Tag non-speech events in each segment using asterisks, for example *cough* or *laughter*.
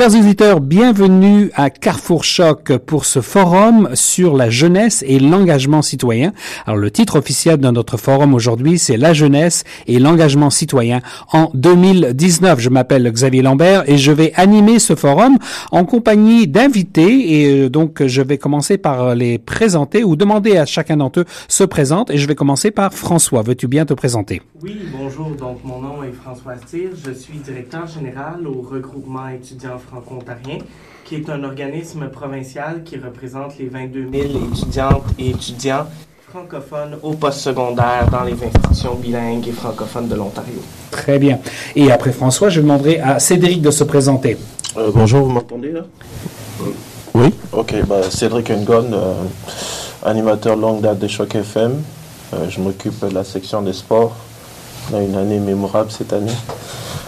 Chers auditeurs, bienvenue à Carrefour Choc pour ce forum sur la jeunesse et l'engagement citoyen. Alors le titre officiel de notre forum aujourd'hui, c'est La jeunesse et l'engagement citoyen en 2019. Je m'appelle Xavier Lambert et je vais animer ce forum en compagnie d'invités et euh, donc je vais commencer par les présenter ou demander à chacun d'entre eux se présente et je vais commencer par François. Veux-tu bien te présenter? Oui, bonjour. Donc mon nom est François Stire. Je suis directeur général au regroupement étudiant franco-ontarien, qui est un organisme provincial qui représente les 22 000 étudiantes et étudiants francophones au post-secondaire dans les institutions bilingues et francophones de l'Ontario. Très bien. Et après François, je demanderai à Cédric de se présenter. Euh, bonjour, vous m'entendez là? Oui Ok, bah, Cédric Ngon, euh, animateur longue date de Choc FM. Euh, je m'occupe de la section des sports. On a une année mémorable cette année.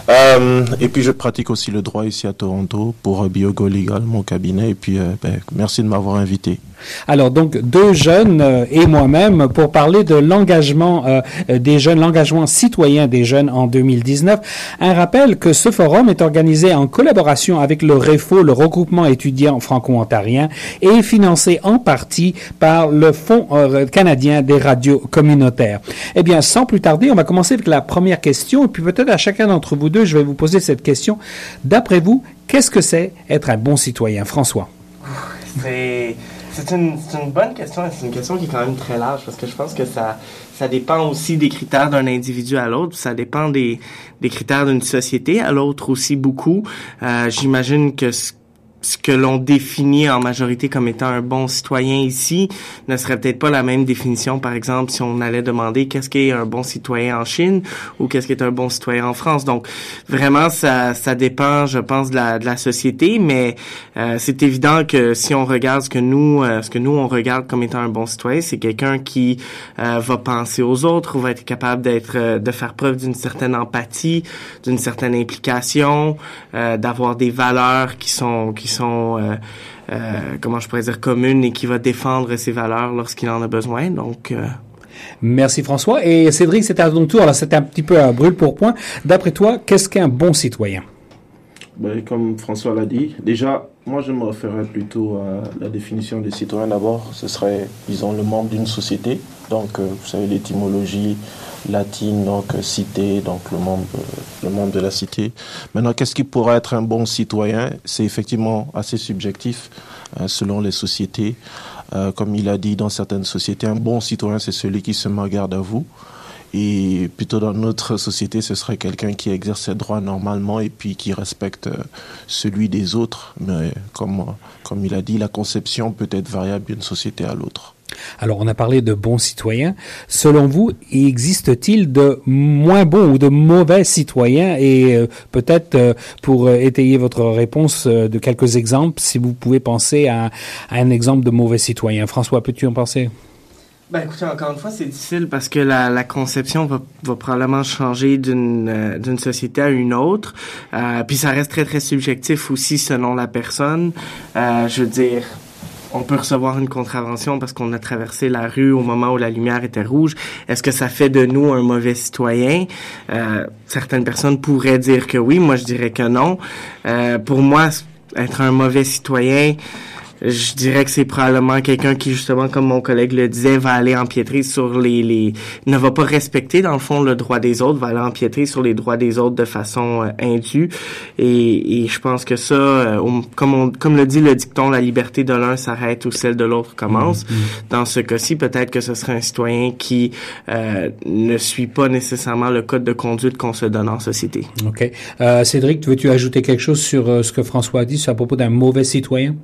Euh, et puis je pratique aussi le droit ici à Toronto pour Biogo Legal, mon cabinet. Et puis euh, ben, merci de m'avoir invité. Alors donc deux jeunes euh, et moi-même pour parler de l'engagement euh, des jeunes, l'engagement citoyen des jeunes en 2019. Un rappel que ce forum est organisé en collaboration avec le REFO, le regroupement étudiant franco-ontarien, et financé en partie par le Fonds euh, canadien des radios communautaires. Eh bien, sans plus tarder, on va commencer avec la première question, et puis peut-être à chacun d'entre vous deux, je vais vous poser cette question. D'après vous, qu'est-ce que c'est être un bon citoyen, François? C'est c'est une, une, bonne question c'est une question qui est quand même très large parce que je pense que ça, ça dépend aussi des critères d'un individu à l'autre, ça dépend des, des critères d'une société à l'autre aussi beaucoup. Euh, J'imagine que ce ce que l'on définit en majorité comme étant un bon citoyen ici ne serait peut-être pas la même définition, par exemple, si on allait demander qu'est-ce qu'est un bon citoyen en Chine ou qu'est-ce qu'est un bon citoyen en France. Donc, vraiment, ça, ça dépend, je pense, de la, de la société, mais euh, c'est évident que si on regarde ce que nous, euh, ce que nous on regarde comme étant un bon citoyen, c'est quelqu'un qui euh, va penser aux autres, va être capable d'être, euh, de faire preuve d'une certaine empathie, d'une certaine implication, euh, d'avoir des valeurs qui sont qui sont, euh, euh, comment je pourrais dire, communes et qui va défendre ses valeurs lorsqu'il en a besoin. Donc, euh... Merci François. Et Cédric, c'est à ton tour. Alors, c'est un petit peu un brûle pour point. D'après toi, qu'est-ce qu'un bon citoyen? Ben, comme François l'a dit, déjà, moi je me référerais plutôt à la définition des citoyens d'abord. Ce serait, disons, le membre d'une société. Donc, euh, vous savez, l'étymologie latine, donc cité, donc le membre, le membre de la cité. Maintenant, qu'est-ce qui pourrait être un bon citoyen? C'est effectivement assez subjectif euh, selon les sociétés. Euh, comme il a dit, dans certaines sociétés, un bon citoyen, c'est celui qui se met à vous. Et plutôt dans notre société, ce serait quelqu'un qui exerce ses droits normalement et puis qui respecte celui des autres. Mais comme, comme il a dit, la conception peut être variable d'une société à l'autre. Alors, on a parlé de bons citoyens. Selon vous, existe-t-il de moins bons ou de mauvais citoyens? Et euh, peut-être euh, pour euh, étayer votre réponse de quelques exemples, si vous pouvez penser à, à un exemple de mauvais citoyen. François, peux-tu en penser? Ben écoutez, encore une fois, c'est difficile parce que la, la conception va, va, probablement changer d'une euh, d'une société à une autre. Euh, puis ça reste très, très subjectif aussi selon la personne. Euh, je veux dire, on peut recevoir une contravention parce qu'on a traversé la rue au moment où la lumière était rouge. Est-ce que ça fait de nous un mauvais citoyen? Euh, certaines personnes pourraient dire que oui, moi je dirais que non. Euh, pour moi, être un mauvais citoyen, je dirais que c'est probablement quelqu'un qui, justement, comme mon collègue le disait, va aller empiétrer sur les, les... ne va pas respecter, dans le fond, le droit des autres, va aller empiétrer sur les droits des autres de façon euh, indue. Et, et, je pense que ça, euh, comme, on, comme le dit le dicton, la liberté de l'un s'arrête où celle de l'autre commence. Mmh, mmh. Dans ce cas-ci, peut-être que ce serait un citoyen qui euh, ne suit pas nécessairement le code de conduite qu'on se donne en société. OK. Euh, Cédric, veux-tu ajouter quelque chose sur ce que François a dit à propos d'un mauvais citoyen?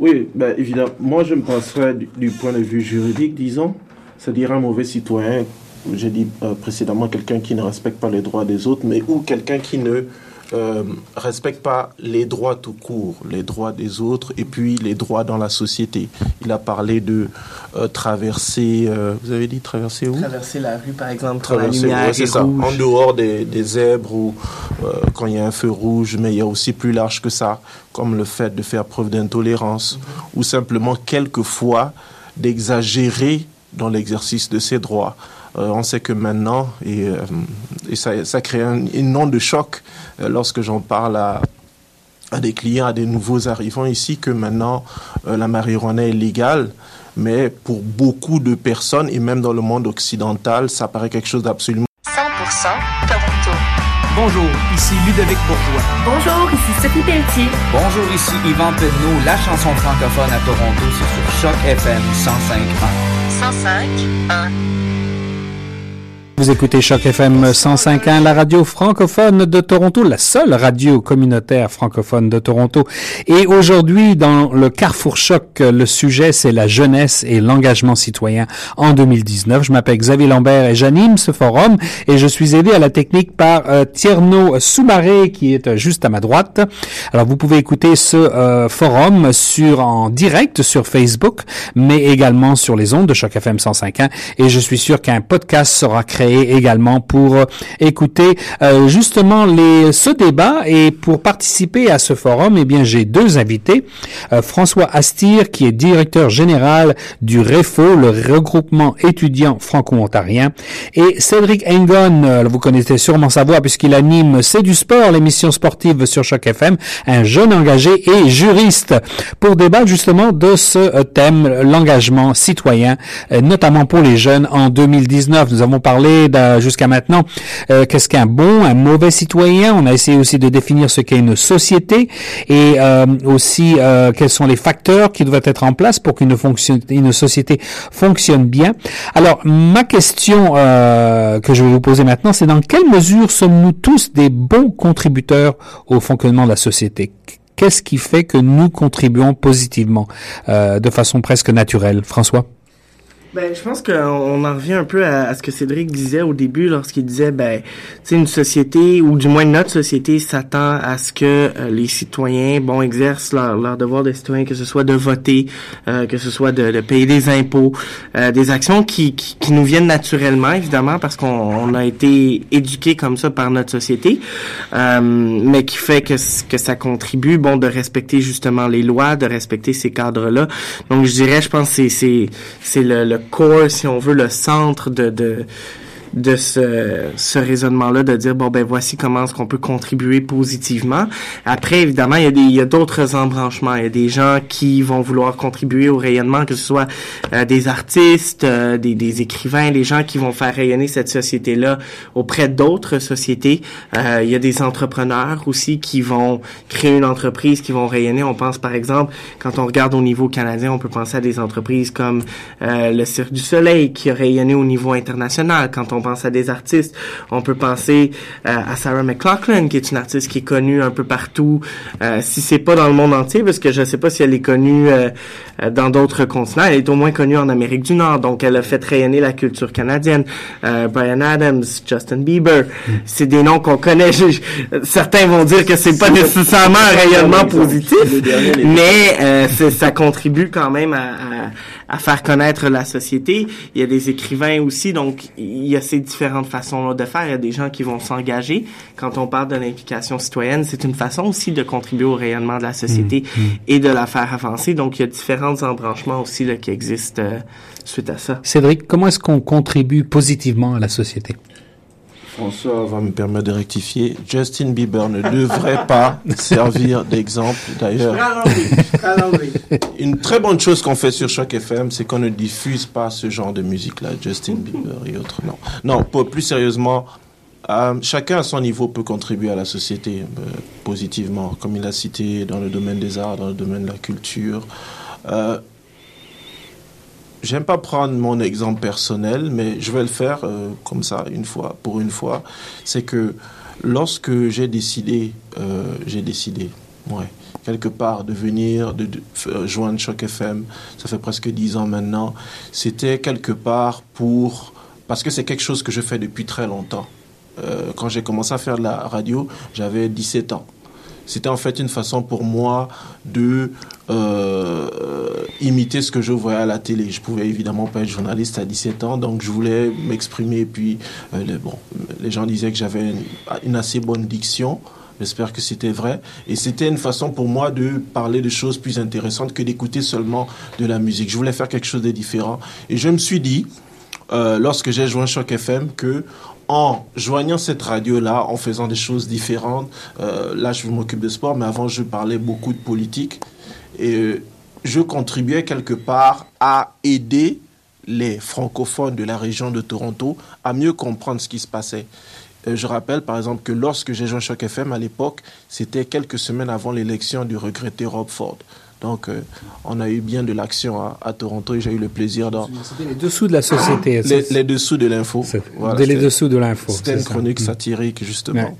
Oui, ben, évidemment. Moi, je me penserais du, point de vue juridique, disons, c'est-à-dire un mauvais citoyen, j'ai dit euh, précédemment, quelqu'un qui ne respecte pas les droits des autres, mais ou quelqu'un qui ne euh, respecte pas les droits tout court, les droits des autres et puis les droits dans la société. Il a parlé de euh, traverser, euh, vous avez dit traverser où? Traverser la rue par exemple, traverser, ouais, c'est ça, rouge. en dehors des, des zèbres ou euh, quand il y a un feu rouge, mais il y a aussi plus large que ça, comme le fait de faire preuve d'intolérance ou simplement quelquefois d'exagérer dans l'exercice de ses droits. Euh, on sait que maintenant, et, euh, et ça, ça, crée un, une onde de choc euh, lorsque j'en parle à, à des clients, à des nouveaux arrivants ici que maintenant euh, la marijuana est légale. Mais pour beaucoup de personnes, et même dans le monde occidental, ça paraît quelque chose d'absolument... 100% Toronto. Bonjour, ici Ludovic Bourgeois. Bonjour, ici Sophie Pelletier. Bonjour, ici Yvan Pedneau, la chanson francophone à Toronto, c'est sur Choc FM 105 105 1. Vous écoutez Choc FM 105.1, la radio francophone de Toronto, la seule radio communautaire francophone de Toronto. Et aujourd'hui, dans le Carrefour Choc, le sujet, c'est la jeunesse et l'engagement citoyen en 2019. Je m'appelle Xavier Lambert et j'anime ce forum et je suis aidé à la technique par euh, Tierno Soumaré qui est juste à ma droite. Alors, vous pouvez écouter ce euh, forum sur en direct sur Facebook, mais également sur les ondes de Choc FM 105.1 et je suis sûr qu'un podcast sera créé également pour euh, écouter euh, justement les, ce débat et pour participer à ce forum, eh bien j'ai deux invités. Euh, François Astir qui est directeur général du REFO, le regroupement étudiant franco-ontarien, et Cédric Engon, vous connaissez sûrement sa voix puisqu'il anime C'est du sport, l'émission sportive sur Choc FM, un jeune engagé et juriste pour débattre justement de ce thème, l'engagement citoyen, notamment pour les jeunes en 2019. Nous avons parlé jusqu'à maintenant euh, qu'est-ce qu'un bon, un mauvais citoyen? On a essayé aussi de définir ce qu'est une société et euh, aussi euh, quels sont les facteurs qui doivent être en place pour qu'une une société fonctionne bien. Alors ma question que je vais vous poser maintenant, c'est dans quelle mesure sommes-nous tous des bons contributeurs au fonctionnement de la société? Qu'est-ce qui fait que nous contribuons positivement de façon presque naturelle, François? Ben, je pense qu'on en revient un peu à, ce que Cédric disait au début lorsqu'il disait, ben, tu une société, ou du moins notre société s'attend à ce que euh, les citoyens, bon, exercent leur, leur, devoir de citoyen, que ce soit de voter, euh, que ce soit de, de payer des impôts, euh, des actions qui, qui, qui, nous viennent naturellement, évidemment, parce qu'on on a été éduqués comme ça par notre société, mais qui fait que, que ça contribue, bon, de respecter justement les lois, de respecter ces cadres-là. Donc, je dirais, je pense, c'est c'est c'est le, le core, si on veut, le centre de, de, de ce, ce raisonnement-là, de dire bon ben voici comment est-ce qu'on peut contribuer positivement. Après, évidemment, il y a des il y a d'autres embranchements. Il y a des gens qui vont vouloir contribuer au rayonnement, que ce soit euh, des artistes, euh, des, des écrivains, des gens qui vont faire rayonner cette société-là auprès d'autres sociétés. Euh, il y a des entrepreneurs aussi qui vont créer une entreprise, qui vont rayonner. On pense par exemple, quand on regarde au niveau canadien, on peut penser à des entreprises comme le Cirque du Soleil qui a rayonné au niveau international. Quand on on pense à des artistes, on peut penser euh, à Sarah McLachlan, qui est une artiste qui est connue un peu partout, euh, si c'est pas dans le monde entier, parce que je sais pas si elle est connue euh, dans d'autres continents, elle est au moins connue en Amérique du Nord, donc elle a fait rayonner la culture canadienne. Brian Adams, Justin Bieber, c'est des noms qu'on connaît. certains vont dire que c'est pas nécessairement un rayonnement positif, mais ça contribue quand même à, à, faire connaître la société. Il y a des écrivains aussi, donc il y a ces différentes façons de faire. Il y a des gens qui vont s'engager. Quand on parle de l'implication citoyenne, c'est une façon aussi de contribuer au rayonnement de la société mmh, mmh. et de la faire avancer. Donc, il y a différents embranchements aussi là, qui existent euh, suite à ça. Cédric, comment est-ce qu'on contribue positivement à la société? François va me permettre de rectifier. Justin Bieber ne devrait pas *laughs* servir d'exemple. D'ailleurs, une très bonne chose qu'on fait sur Choc FM, c'est qu'on ne diffuse pas ce genre de musique-là, Justin Bieber et autres. Non, non. plus sérieusement, euh, chacun à son niveau peut contribuer à la société euh, positivement, comme il a cité dans le domaine des arts, dans le domaine de la culture. Euh, j'aime pas prendre mon exemple personnel, mais je vais le faire euh, comme ça une fois, pour une fois. C'est que lorsque j'ai décidé, euh, j'ai décidé, ouais, quelque part de venir, de, de, joindre Choc FM, ça fait presque dix ans maintenant, c'était quelque part pour, parce que c'est quelque chose que je fais depuis très longtemps. Euh, quand j'ai commencé à faire de la radio, j'avais 17 ans. C'était en fait une façon pour moi de euh, imiter ce que je voyais à la télé. Je pouvais évidemment pas être journaliste à 17 ans, donc je voulais m'exprimer. Puis, euh, les, bon, les gens disaient que j'avais une, assez bonne diction. J'espère que c'était vrai. Et c'était une façon pour moi de parler de choses plus intéressantes que d'écouter seulement de la musique. Je voulais faire quelque chose de différent. Et je me suis dit, euh, lorsque j'ai joint Choc FM que en joignant cette radio-là, en faisant des choses différentes, euh, là je m'occupe de sport, mais avant je parlais beaucoup de politique, et je contribuais quelque part à aider les francophones de la région de Toronto à mieux comprendre ce qui se passait. Euh, je rappelle par exemple que lorsque j'ai joint Choc FM à l'époque, c'était quelques semaines avant l'élection du regretté Rob Ford. Donc, euh, on a eu bien de l'action à, Toronto et j'ai eu le plaisir d'en. C'était les dessous de la société. Les, dessous de l'info. Voilà, les dessous de l'info. C'était une chronique mm. satirique, justement.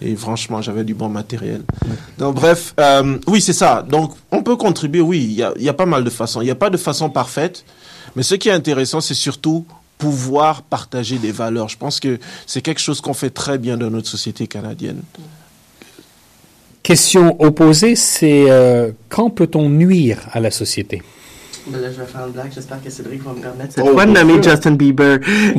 Et franchement, j'avais du bon matériel. Donc, bref, euh, oui, c'est ça. Donc, on peut contribuer, oui, il y a, y a, pas mal de façons. Il n'y a pas de façon parfaite. Mais ce qui est intéressant, c'est surtout pouvoir partager des valeurs. Je pense que c'est quelque chose qu'on fait très bien dans notre société canadienne. Question opposée, c'est euh, quand peut-on nuire à la société? Ben là, je vais faire une blague. J'espère que Cédric va me permettre cette oh, fois de nommer Justin Bieber. *laughs*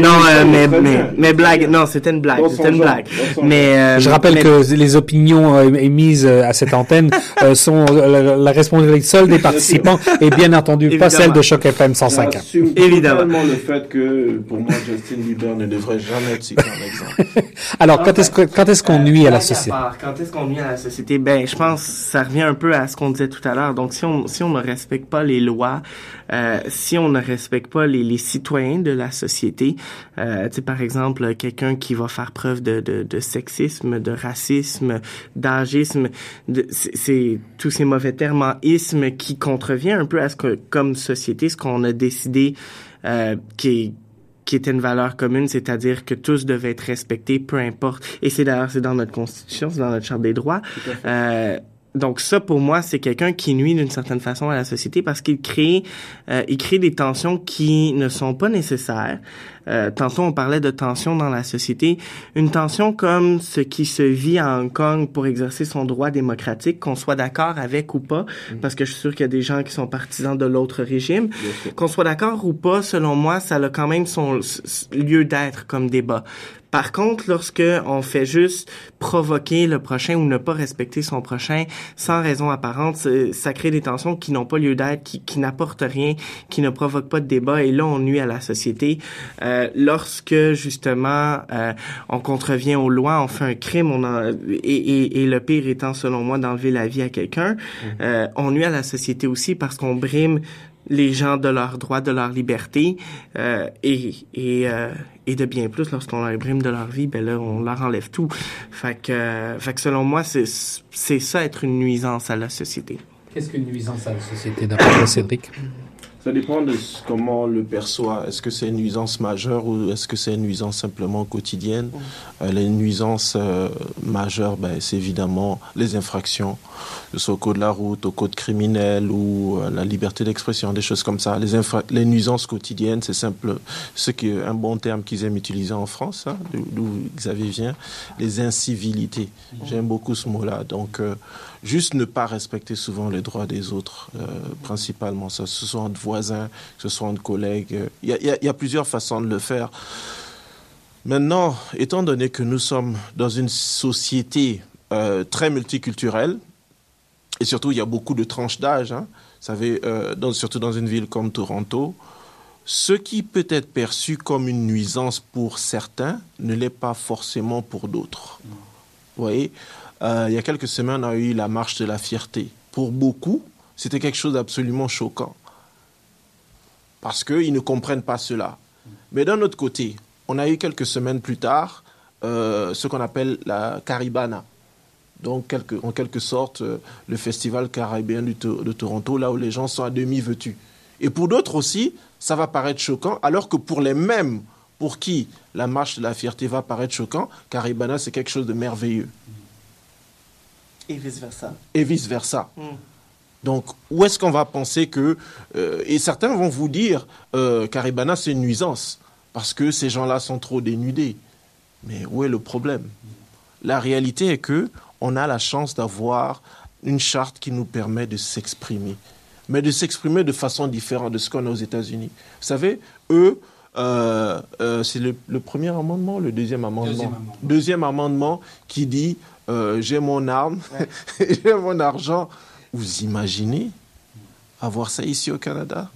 non, euh, mais, mais, mais blague. Non, c'était une blague. C'était une blague. Mais, euh, je rappelle que les opinions euh, émises à cette antenne *laughs* sont la, responsabilité seule des participants et bien entendu pas celle de Choc FM 105. Évidemment. le fait que, pour moi, Justin Bieber ne devrait jamais être cité en exemple. *laughs* Alors, quand est-ce quand est-ce qu'on nuit à la société? Quand est-ce qu'on nuit à la société? Ben, je pense, ça revient un peu à ce qu'on disait tout à l'heure. Donc, si on, si on ne respecte pas les lois, euh, si on ne respecte pas les, les citoyens de la société, euh, tu sais, par exemple, quelqu'un qui va faire preuve de, de, de sexisme, de racisme, d'agisme, c'est tous ces mauvais termes isme qui contrevient un peu à ce que, comme société, ce qu'on a décidé euh, qui qui était une valeur commune, c'est-à-dire que tous devaient être respectés, peu importe. Et c'est d'ailleurs c'est dans notre constitution, c'est dans notre charte des droits. Euh, donc ça, pour moi, c'est quelqu'un qui nuit d'une certaine façon à la société parce qu'il crée, euh, il crée des tensions qui ne sont pas nécessaires. Euh, tantôt, on parlait de tensions dans la société. Une tension comme ce qui se vit à Hong Kong pour exercer son droit démocratique, qu'on soit d'accord avec ou pas, mm. parce que je suis sûr qu'il y a des gens qui sont partisans de l'autre régime. Qu'on soit d'accord ou pas, selon moi, ça a quand même son lieu d'être comme débat. Par contre, lorsque on fait juste provoquer le prochain ou ne pas respecter son prochain sans raison apparente, ça crée des tensions qui n'ont pas lieu d'être, qui, qui n'apportent rien, qui ne provoquent pas de débat et là on nuit à la société. Euh, lorsque justement euh, on contrevient aux lois, on fait un crime, on et, et, et, le pire étant selon moi d'enlever la vie à quelqu'un, mmh. euh, on nuit à la société aussi parce qu'on brime les gens de leurs droits, de leur liberté euh, et, et, euh, et de bien plus lorsqu'on leur brime de leur vie, ben là on leur enlève tout. Fait que, fait que selon moi c'est c'est ça être une nuisance à la société. Qu'est-ce qu'une nuisance à la société d'après Cédric? Ça dépend de comment on le perçoit. Est-ce que c'est une nuisance majeure ou est-ce que c'est une nuisance simplement quotidienne? Euh, Les nuisances euh, majeures, ben, c'est évidemment les infractions, soit au code de la route, au code criminel ou euh, la liberté d'expression, des choses comme ça. Les, nuisances quotidiennes, c'est simple, ce qui est un bon terme qu'ils aiment utiliser en France, hein, d'où Xavier vient, les incivilités. J'aime beaucoup ce mot-là. Donc, juste ne pas respecter souvent les droits des autres, euh, principalement ça, ce soit entre voisins, que ce soit entre collègues. Il y, a, plusieurs façons de le faire. Maintenant, étant donné que nous sommes dans une société euh, très multiculturelle, et surtout il y a beaucoup de tranches d'âge, hein, vous savez, euh, surtout dans une ville comme Toronto, ce qui peut être perçu comme une nuisance pour certains ne l'est pas forcément pour d'autres. Vous voyez euh, il y a quelques semaines, on a eu la marche de la fierté. Pour beaucoup, c'était quelque chose d'absolument choquant. Parce qu'ils ne comprennent pas cela. Mais d'un autre côté, on a eu quelques semaines plus tard euh, ce qu'on appelle la Caribana. Donc, en quelque sorte, euh, le festival caribéen de Toronto, là où les gens sont à demi vêtus. Et pour d'autres aussi, ça va paraître choquant, alors que pour les mêmes pour qui la marche de la fierté va paraître choquant, Caribana, c'est quelque chose de merveilleux. Et vice-versa. Et vice-versa. Hmm. Donc, où est-ce qu'on va penser que... Euh, et certains vont vous dire, euh, Caribana, c'est une nuisance, parce que ces gens-là sont trop dénudés. Mais où est le problème? La réalité est que on a la chance d'avoir une charte qui nous permet de s'exprimer, mais de s'exprimer de façon différente de ce qu'on a aux États-Unis. Vous savez, eux, euh, c'est le, premier amendement, le deuxième amendement? Deuxième amendement, deuxième amendement qui dit euh, j'ai mon arme, *laughs* j'ai mon argent. Vous imaginez avoir ça ici au Canada?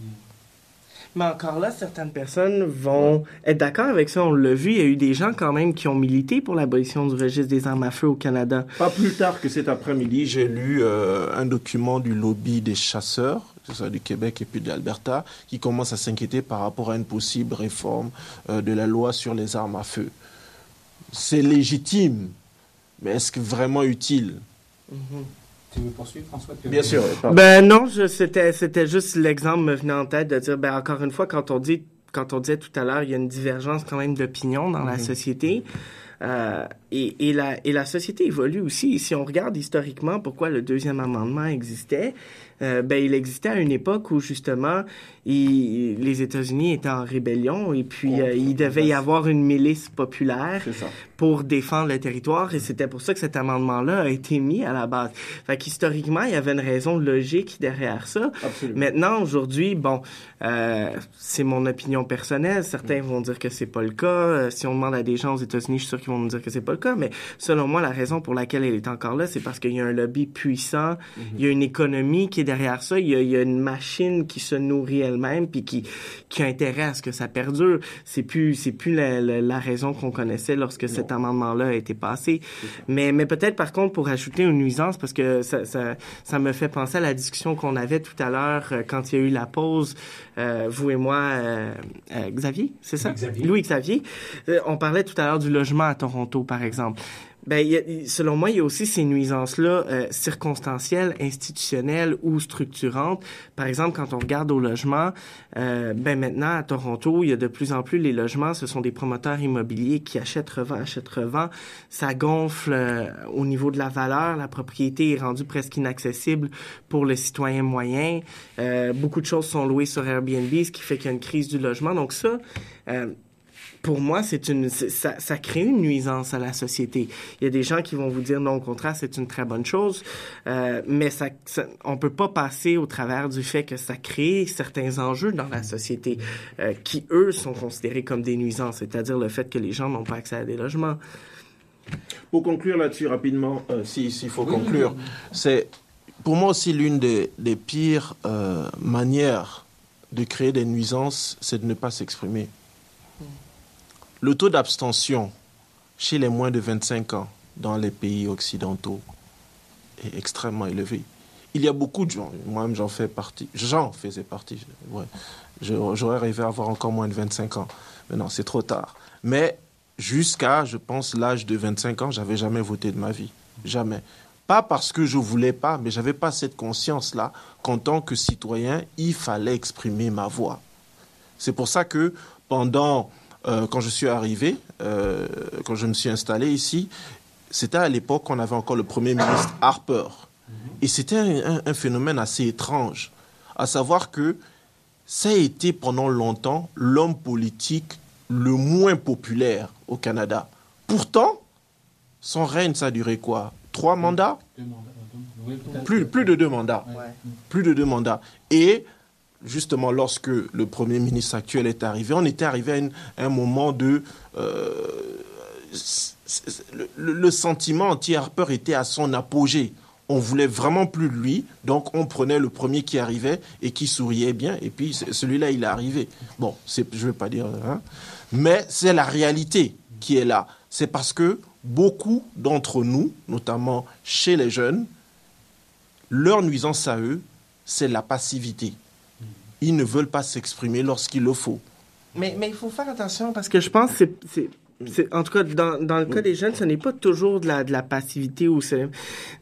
Mais encore là, certaines personnes vont être d'accord avec ça. On l'a vu, il y a eu des gens quand même qui ont milité pour l'abolition du registre des armes à feu au Canada. Pas plus tard que cet après-midi, j'ai lu euh, un document du lobby des chasseurs, que ce soit du Québec et puis de l'Alberta, qui commence à s'inquiéter par rapport à une possible réforme euh, de la loi sur les armes à feu. C'est légitime, mais est-ce que vraiment utile? Mm-hmm. Tu veux poursuivre, François? Bien sûr. Ben non, c'était, c'était juste l'exemple me venait en tête de dire, ben encore une fois, quand on dit, quand on disait tout à l'heure, il y a une divergence quand même d'opinion dans la mm-hmm. société. Euh, et, et, la, et la société évolue aussi. Si on regarde historiquement pourquoi le deuxième amendement existait, euh, ben, il existait à une époque où justement les États-Unis étaient en rébellion et puis euh, il devait y avoir une milice populaire pour défendre le territoire et c'était pour ça que cet amendement-là a été mis à la base. Fait qu'historiquement, il y avait une raison logique derrière ça. Maintenant, aujourd'hui, bon, euh, c'est mon opinion personnelle. Certains vont dire que c'est pas le cas. Euh, si on demande à des gens aux États-Unis, je suis sûr qu'ils vont nous dire que c'est pas le cas. Mais selon moi, la raison pour laquelle elle est encore là, c'est parce qu'il y a un lobby puissant, mm-hmm. il y a une économie qui est derrière ça, il y a, il y a une machine qui se nourrit elle même puis qui qui a intérêt à ce que ça perdure. C'est plus c'est plus la, la, raison qu'on connaissait lorsque cet amendement-là a été passé. Mais mais peut-être par contre pour ajouter une nuisance parce que ça ça, ça me fait penser à la discussion qu'on avait tout à l'heure euh, quand il y a eu la pause euh, vous et moi euh, Xavier, c'est ça? Louis Xavier. On parlait tout à l'heure du logement à Toronto par exemple. Ben, selon moi, il y a aussi ces nuisances-là euh, circonstancielles, institutionnelles ou structurantes. Par exemple, quand on regarde au logement, euh, ben maintenant à Toronto, il y a de plus en plus les logements, ce sont des promoteurs immobiliers qui achètent, revendent, achètent, revendent. Ça gonfle euh, au niveau de la valeur. La propriété est rendue presque inaccessible pour le citoyen moyen. Euh, beaucoup de choses sont louées sur Airbnb, ce qui fait qu'il y a une crise du logement. Donc ça, euh, pour moi, c'est une, ça, ça, crée une nuisance à la société. Il y a des gens qui vont vous dire non, au contraire, c'est une très bonne chose, euh, mais ça, ça, on peut pas passer au travers du fait que ça crée certains enjeux dans la société euh, qui, eux, sont considérés comme des nuisances, c'est-à-dire le fait que les gens n'ont pas accès à des logements. Pour conclure là-dessus rapidement, euh, s'il faut conclure, c'est pour moi aussi l'une des, des pires euh, manières de créer des nuisances, c'est de ne pas s'exprimer. Le taux d'abstention chez les moins de 25 ans dans les pays occidentaux est extrêmement élevé. Il y a beaucoup de gens, moi-même j'en fais partie, j'en faisais partie, ouais. j'aurais rêvé avoir encore moins de 25 ans, mais non, c'est trop tard. Mais jusqu'à, je pense, l'âge de 25 ans, j'avais jamais voté de ma vie, jamais. Pas parce que je voulais pas, mais j'avais pas cette conscience-là qu'en tant que citoyen, il fallait exprimer ma voix. C'est pour ça que pendant euh, quand je suis arrivé, euh, quand je me suis installé ici, c'était à l'époque qu'on avait encore le Premier ministre Harper. Et c'était un, un, phénomène assez étrange, à savoir que ça a été pendant longtemps l'homme politique le moins populaire au Canada. Pourtant, son règne, ça a duré quoi? Trois mandats? Plus, plus de deux mandats. Plus de deux mandats. Et justement, lorsque le Premier ministre actuel est arrivé, on était arrivé à, un moment de... Euh, le, sentiment anti-Harper était à son apogée. On voulait vraiment plus de lui, donc on prenait le premier qui arrivait et qui souriait bien, et puis celui-là, il est arrivé. Bon, je ne vais pas dire... Hein, mais c'est la réalité qui est là. C'est parce que beaucoup d'entre nous, notamment chez les jeunes, leur nuisance à eux, c'est la passivité ils ne veulent pas s'exprimer lorsqu'il le faut. Mais, mais il faut faire attention parce que je pense que c'est en tout cas, dans, dans le cas des jeunes, ce n'est pas toujours de la, de la passivité ou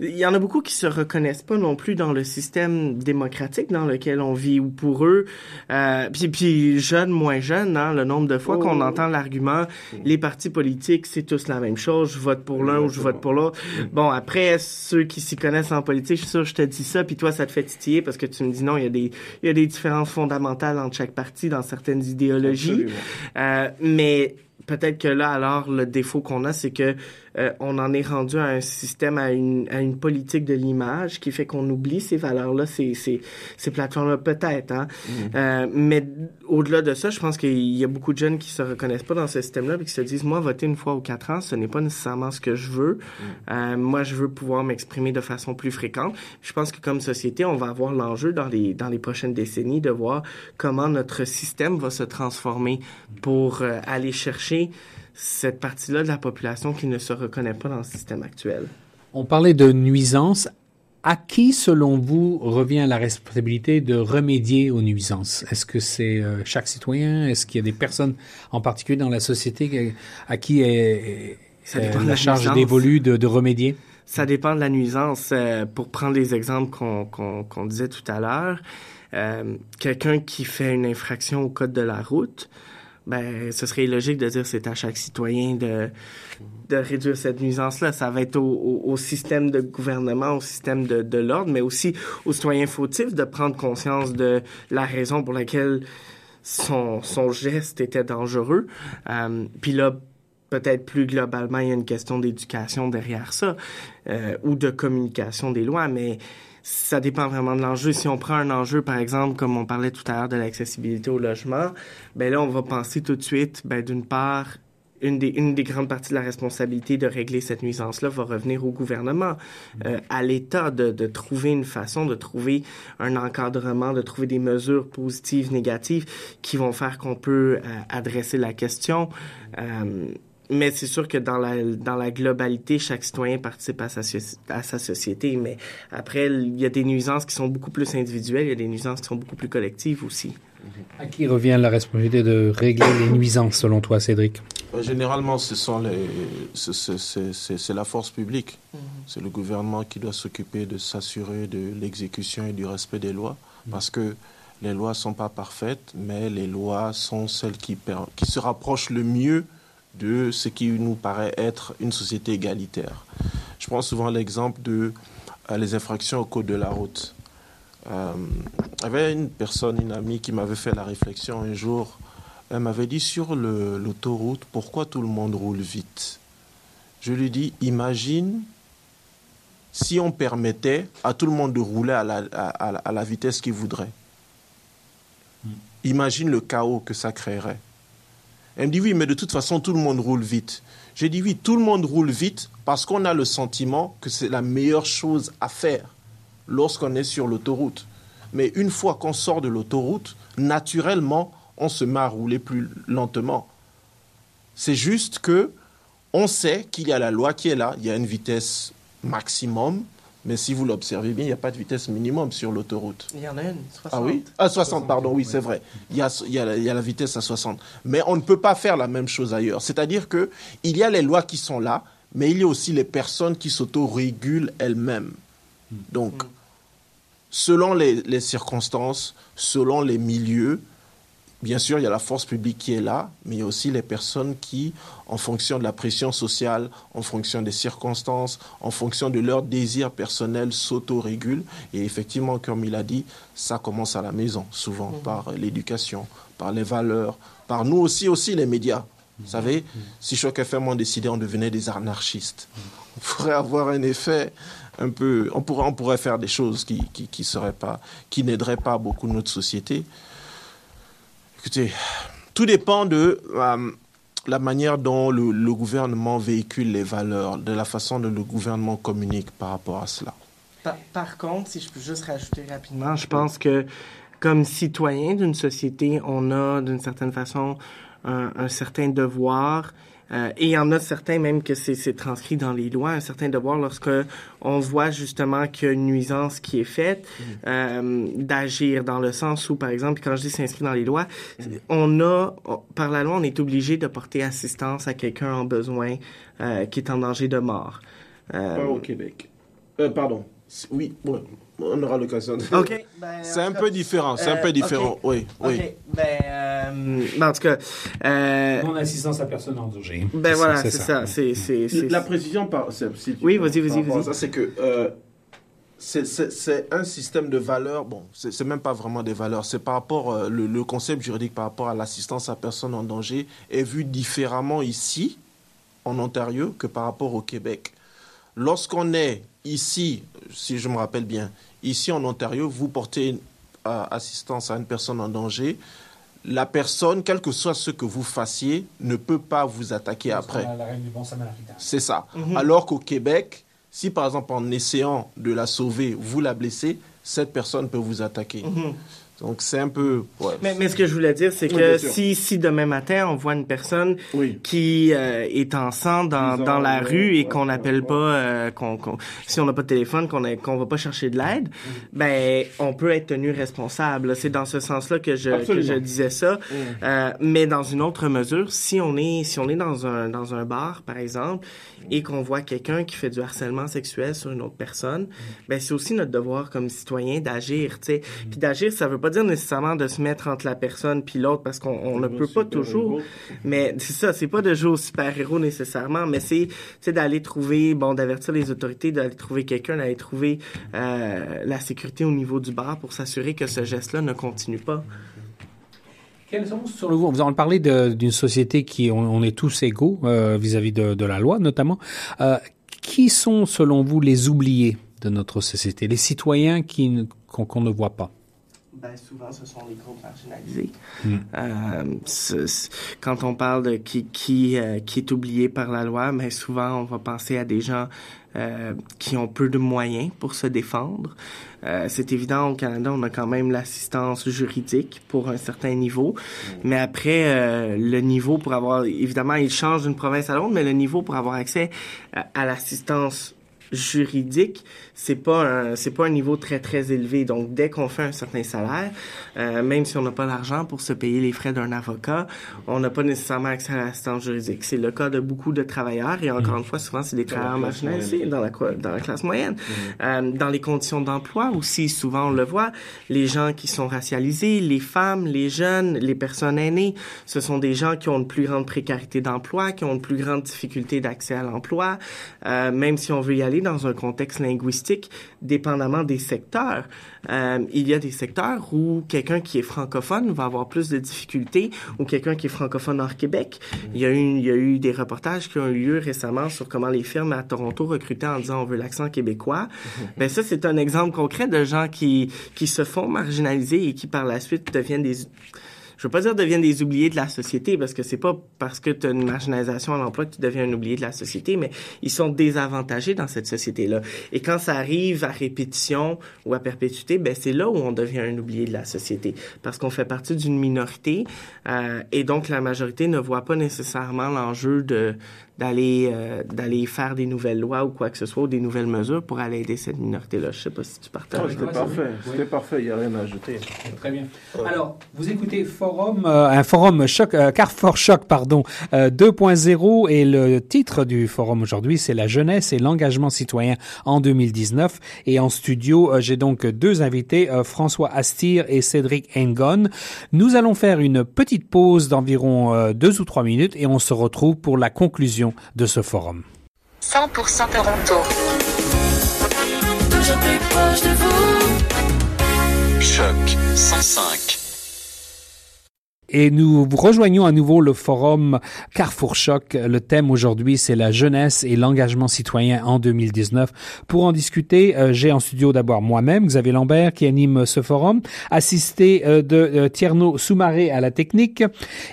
il y en a beaucoup qui se reconnaissent pas non plus dans le système démocratique dans lequel on vit ou pour eux, euh, puis, puis jeunes, moins jeunes, hein, le nombre de fois qu'on oh. entend l'argument, les partis politiques, c'est tous la même chose, je vote pour l'un ou je vote pour l'autre. Bon, après, ceux qui s'y connaissent en politique, je suis sûr, je te dis ça, puis toi, ça te fait titiller parce que tu me dis non, il y a des, il y a des différences fondamentales entre chaque parti dans certaines idéologies. Euh, mais peut-être que là, alors, le défaut qu'on a, c'est que euh, on en est rendu à un système, à une, à une politique de l'image qui fait qu'on oublie ces valeurs-là, ces, ces, ces plateformes-là, peut-être. Hein? Mm. Euh, mais au-delà de ça, je pense qu'il y a beaucoup de jeunes qui se reconnaissent pas dans ce système-là et qui se disent, moi, voter une fois ou quatre ans, ce n'est pas nécessairement ce que je veux. Mm. Euh, moi, je veux pouvoir m'exprimer de façon plus fréquente. Je pense que comme société, on va avoir l'enjeu dans les, dans les prochaines décennies de voir comment notre système va se transformer pour aller chercher cette partie-là de la population qui ne se reconnaît pas dans le système actuel. On parlait de nuisances. À qui, selon vous, revient la responsabilité de remédier aux nuisances? Est-ce que c'est euh, chaque citoyen? Est-ce qu'il y a des personnes en particulier dans la société à qui est, la, charge dévolue de, de, remédier? Ça dépend de la nuisance. Euh, pour prendre les exemples qu'on disait tout à l'heure, euh, quelqu'un qui fait une infraction au code de la route, ben, ce serait logique de dire c'est à chaque citoyen de, de réduire cette nuisance-là. Ça va être au, au, système de gouvernement, au système de, de l'ordre, mais aussi aux citoyens fautifs de prendre conscience de la raison pour laquelle son, son geste était dangereux. Euh, Puis là, peut-être plus globalement, il y a une question d'éducation derrière ça, euh, ou de communication des lois, mais ça dépend vraiment de l'enjeu. Si on prend un enjeu, par exemple, comme on parlait tout à l'heure de l'accessibilité au logement, ben là, on va penser tout de suite, ben d'une part, une des, une des grandes parties de la responsabilité de régler cette nuisance-là va revenir au gouvernement, euh, à l'État de, de trouver une façon, de trouver un encadrement, de trouver des mesures positives, négatives qui vont faire qu'on peut euh, adresser la question. Euh, mais c'est sûr que dans la, dans la globalité, chaque citoyen participe à sa, à sa société. Mais après, il y a des nuisances qui sont beaucoup plus individuelles, il y a des nuisances qui sont beaucoup plus collectives aussi. À qui revient la responsabilité de régler les nuisances, selon toi, Cédric? Euh, Généralement, ce sont les, c'est la force publique. Mhm. C'est le gouvernement qui doit s'occuper de s'assurer de l'exécution et du respect des lois. Mhm. Parce que les lois ne sont pas parfaites, mais les lois sont celles qui, qui se rapprochent le mieux de ce qui nous paraît être une société égalitaire. Je prends souvent l'exemple de euh, les infractions au code de la route. Euh, il y avait une personne, une amie qui m'avait fait la réflexion un jour. Elle m'avait dit sur l'autoroute, pourquoi tout le monde roule vite? Je lui dis, imagine si on permettait à tout le monde de rouler à la, à la vitesse qu'il voudrait. Hmm. Imagine le chaos que ça créerait. Elle me dit oui, mais de toute façon, tout le monde roule vite. J'ai dit oui, tout le monde roule vite parce qu'on a le sentiment que c'est la meilleure chose à faire lorsqu'on est sur l'autoroute. Mais une fois qu'on sort de l'autoroute, naturellement, on se met à rouler plus lentement. C'est juste que on sait qu'il y a la loi qui est là, il y a une vitesse maximum, mais si vous l'observez bien, il n'y a pas de vitesse minimum sur l'autoroute. Il y en a une, 60. Ah oui Ah, 60, pardon, oui, c'est vrai. Il y, a, il, y a, il y, a, la vitesse à 60. Mais on ne peut pas faire la même chose ailleurs. C'est-à-dire qu'il y a les lois qui sont là, mais il y a aussi les personnes qui s'autorégulent elles-mêmes. Donc, selon les, les circonstances, selon les milieux, Bien sûr, il y a la force publique qui est là, mais il y a aussi les personnes qui, en fonction de la pression sociale, en fonction des circonstances, en fonction de leurs désirs personnels, s'autorégulent. Et effectivement, comme il a dit, ça commence à la maison, souvent mhm. par l'éducation, par les valeurs, par nous aussi, aussi les médias. Vous savez, mhm. si Choc FM on décidait, on devenait des anarchistes. On pourrait avoir un effet un peu. On pourrait, on pourrait faire des choses qui, qui, qui pas, qui n'aideraient pas beaucoup notre société. Écoutez, tout dépend de euh, la manière dont le, gouvernement véhicule les valeurs, de la façon dont le gouvernement communique par rapport à cela. Par, contre, si je peux juste rajouter rapidement, je pense que comme citoyen d'une société, on a d'une certaine façon un certain devoir euh, et il y en a certains même que c'est transcrit dans les lois, un certain devoir lorsque on voit justement qu'il y a une nuisance qui est faite, mm. euh, d'agir dans le sens où, par exemple, quand je dis c'est inscrit dans les lois, mm. on a, par la loi, on est obligé de porter assistance à quelqu'un en besoin euh, qui est en danger de mort. Pas au Québec. pardon. Oui, on aura l'occasion de. OK. *laughs* Ben, c'est un peu différent. C'est un peu différent. Oui, oui. OK. Ben, euh, en tout cas. Euh, non assistance à personne en danger. Ben voilà, c'est ça. C'est, c'est, La précision par. oui, vas-y, vas-y, vas-y. Ça, c'est que. Euh, c'est un système de valeurs, bon, c'est même pas vraiment des valeurs, c'est par rapport, euh, le, le, concept juridique par rapport à l'assistance à personne en danger est vu différemment ici en Ontario que par rapport au Québec. Lorsqu'on est ici, si je me rappelle bien, ici en Ontario, vous portez euh, assistance à une personne en danger, la personne, quel que soit ce que vous fassiez, ne peut pas vous attaquer après. C'est ça. Mhm. Alors qu'au Québec, si par exemple en essayant de la sauver, vous la blessez, cette personne peut vous attaquer. Mhm. Donc c'est un peu. mais, mais, ce que je voulais dire, c'est que si, si demain matin on voit une personne qui euh, est en sang dans, dans la rue et qu'on n'appelle pas, euh, qu'on, si on n'a pas de téléphone, qu'on qu'on va pas chercher de l'aide, ben on peut être tenu responsable. C'est dans ce sens-là que je que je disais ça. Euh, mais dans une autre mesure, si on est si on est dans un dans un bar par exemple et qu'on voit quelqu'un qui fait du harcèlement sexuel sur une autre personne, ben c'est aussi notre devoir comme citoyen d'agir, sais. Puis d'agir, ça veut pas dire nécessairement de se mettre entre la personne puis l'autre parce qu'on ne peut pas toujours. Mais c'est ça, c'est pas de jouer au super-héros nécessairement, mais c'est d'aller trouver, bon, d'avertir les autorités, d'aller trouver quelqu'un, d'aller trouver euh, la sécurité au niveau du bar pour s'assurer que ce geste-là ne continue pas. Quels sont, selon vous, vous en parlez d'une société qui, on, est tous égaux euh, vis-à-vis de, de, la loi notamment. Euh, qui sont, selon vous, les oubliés de notre société, les citoyens qu'on ne voit pas? Ben, souvent, ce sont les groupes marginalisés. Hmm. Euh, quand on parle de qui, qui, euh, qui est oublié par la loi, mais ben, souvent, on va penser à des gens euh, qui ont peu de moyens pour se défendre. C'est évident, au Canada, on a quand même l'assistance juridique pour un certain niveau. Hmm. Mais après, le niveau pour avoir... Évidemment, il change d'une province à l'autre, mais le niveau pour avoir accès à l'assistance juridique, c'est pas un, c'est pas un niveau très très élevé. Donc dès qu'on fait un certain salaire, euh, même si on n'a pas l'argent pour se payer les frais d'un avocat, on n'a pas nécessairement accès à l'assistance juridique. C'est le cas de beaucoup de travailleurs et encore une fois, souvent c'est des travailleurs marginalisés dans la dans la classe moyenne. Euh, dans les conditions d'emploi aussi, souvent on le voit, les gens qui sont racialisés, les femmes, les jeunes, les personnes aînées, ce sont des gens qui ont une plus grande précarité d'emploi, qui ont une plus grande difficulté d'accès à l'emploi, euh, même si on veut y aller dans un contexte linguistique, dépendamment des secteurs. Euh, il y a des secteurs où quelqu'un qui est francophone va avoir plus de difficultés ou quelqu'un qui est francophone hors Québec. Il y a eu, il y a eu des reportages qui ont eu lieu récemment sur comment les firmes à Toronto recrutaient en disant on veut l'accent québécois. Ben ça, c'est un exemple concret de gens qui, qui se font marginaliser et qui par la suite deviennent des je veux pas dire deviennent des oubliés de la société parce que c'est pas parce que tu as une marginalisation à l'emploi que tu deviens un oublié de la société, mais ils sont désavantagés dans cette société-là. Et quand ça arrive à répétition ou à perpétuité, ben c'est là où on devient un oublié de la société parce qu'on fait partie d'une minorité euh, et donc la majorité ne voit pas nécessairement l'enjeu de d'aller euh, d'aller faire des nouvelles lois ou quoi que ce soit ou des nouvelles mesures pour aller aider cette minorité-là. Je sais pas si tu partages. C'était parfait. C'était parfait. Il n'y a rien à ajouter. Très bien. Alors, vous écoutez Forum, euh, un forum choc, euh, Carrefour Choc, pardon, 2.0 et le titre du forum aujourd'hui, c'est la jeunesse et l'engagement citoyen en 2019. Et en studio, j'ai donc deux invités, François Astir et Cédric Engon. Nous allons faire une petite pause d'environ deux ou trois minutes et on se retrouve pour la conclusion de ce forum. 100% Toronto. Toujours plus proche de vous. Choc 105. Et nous rejoignons à nouveau le forum Carrefour Choc. Le thème aujourd'hui, c'est la jeunesse et l'engagement citoyen en 2019. Pour en discuter, euh, j'ai en studio d'abord moi-même, Xavier Lambert, qui anime ce forum, assisté euh, de euh, Tierno Soumaré à la technique,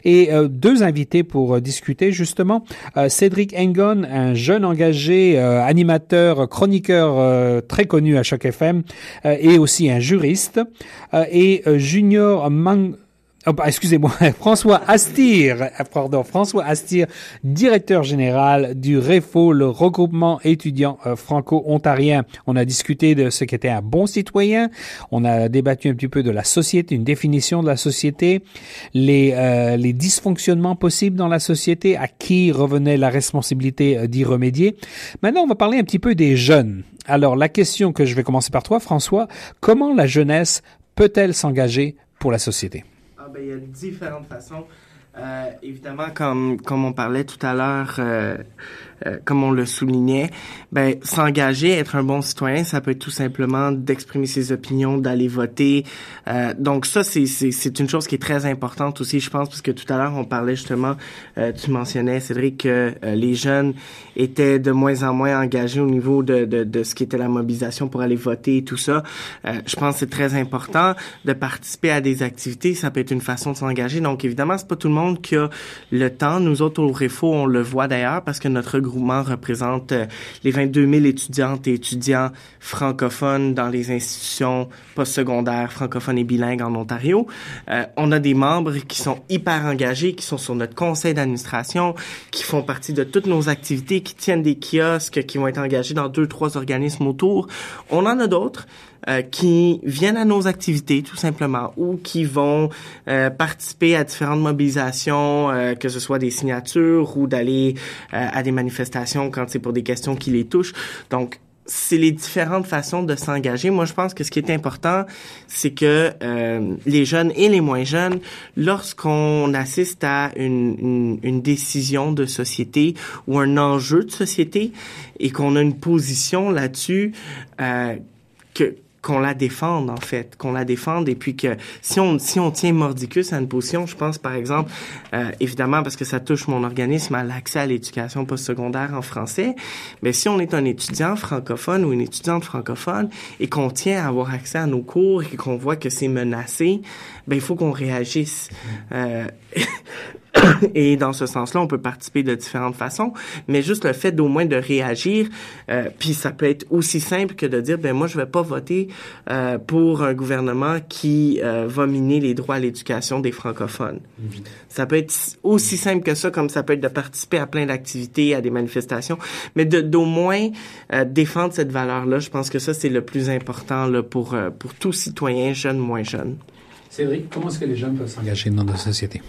et deux invités pour discuter justement. Cédric Engon, un jeune engagé, animateur, chroniqueur très connu à Choc FM, et aussi un juriste, et Junior Mang Oh, bah, excusez-moi, *laughs* François Astir, pardon, François Astir, directeur général du REFO, le regroupement étudiant euh, franco-ontarien. On a discuté de ce qu'était un bon citoyen. On a débattu un petit peu de la société, une définition de la société, les, euh, les dysfonctionnements possibles dans la société, à qui revenait la responsabilité euh, d'y remédier. Maintenant, on va parler un petit peu des jeunes. Alors, la question que je vais commencer par toi, François, comment la jeunesse peut-elle s'engager pour la société? Il y a différentes façons. Euh, évidemment, comme, comme on parlait tout à l'heure, euh, euh, comme on le soulignait, ben s'engager, être un bon citoyen, ça peut être tout simplement d'exprimer ses opinions, d'aller voter. Euh, donc ça, c'est c'est une chose qui est très importante aussi, je pense, parce que tout à l'heure on parlait justement, tu mentionnais Cédric que les jeunes étaient de moins en moins engagés au niveau de, de, de ce qui était la mobilisation pour aller voter et tout ça. je pense que c'est très important de participer à des activités. Ça peut être une façon de s'engager. Donc évidemment, c'est pas tout le monde qui a le temps. Nous autres au REFO, on le voit d'ailleurs parce que notre représente euh, les 22 000 étudiantes et étudiants francophones dans les institutions postsecondaires francophones et bilingues en Ontario. Euh, on a des membres qui sont hyper engagés, qui sont sur notre conseil d'administration, qui font partie de toutes nos activités, qui tiennent des kiosques, qui vont être engagés dans deux, trois organismes autour. On en a d'autres euh, qui viennent à nos activités tout simplement ou qui vont euh, participer à différentes mobilisations, euh, que ce soit des signatures ou d'aller à des manifestations quand c'est pour des questions qui les touchent. Donc c'est les différentes façons de s'engager. Moi, je pense que ce qui est important, c'est que les jeunes et les moins jeunes, lorsqu'on assiste à une, une, une, décision de société ou un enjeu de société et qu'on a une position là-dessus, que qu'on la défende en fait, qu'on la défende et puis que si on si on tient mordicus à une position, je pense par exemple euh, évidemment parce que ça touche mon organisme à l'accès à l'éducation postsecondaire en français, mais si on est un étudiant francophone ou une étudiante francophone et qu'on tient à avoir accès à nos cours et qu'on voit que c'est menacé, ben il faut qu'on réagisse. Euh, *laughs* *coughs* et dans ce sens-là, on peut participer de différentes façons, mais juste le fait d'au moins de réagir, euh, puis ça peut être aussi simple que de dire, ben moi je vais pas voter euh, pour un gouvernement qui euh, va miner les droits à l'éducation des francophones. Ça peut être aussi simple que ça, comme ça peut être de participer à plein d'activités, à des manifestations, mais d'au moins euh, défendre cette valeur-là. Je pense que ça c'est le plus important là, pour pour tout citoyen, jeune, moins jeune. Cédric, comment est-ce que les jeunes peuvent s'engager dans notre société?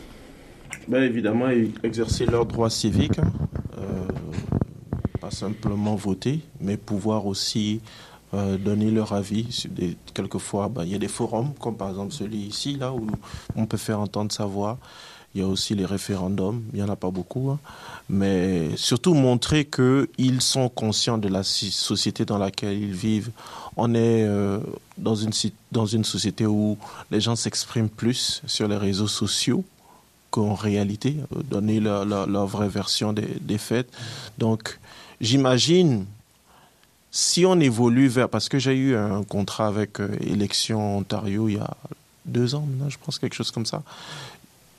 Ben, évidemment, exercer leurs droits civiques, euh, pas simplement voter, mais pouvoir aussi euh, donner leur avis. Des, quelquefois, ben, il y a des forums, comme par exemple celui ici, là, où on peut faire entendre sa voix. Il y a aussi les référendums, il n'y en a pas beaucoup, hein. mais surtout montrer qu'ils sont conscients de la société dans laquelle ils vivent. On est euh, dans, une, dans une société où les gens s'expriment plus sur les réseaux sociaux, qu'en réalité, euh, donner la, vraie version des, des faits. Donc, j'imagine, si on évolue vers... Parce que j'ai eu un contrat avec euh, Élection Ontario il y a deux ans je pense, quelque chose comme ça.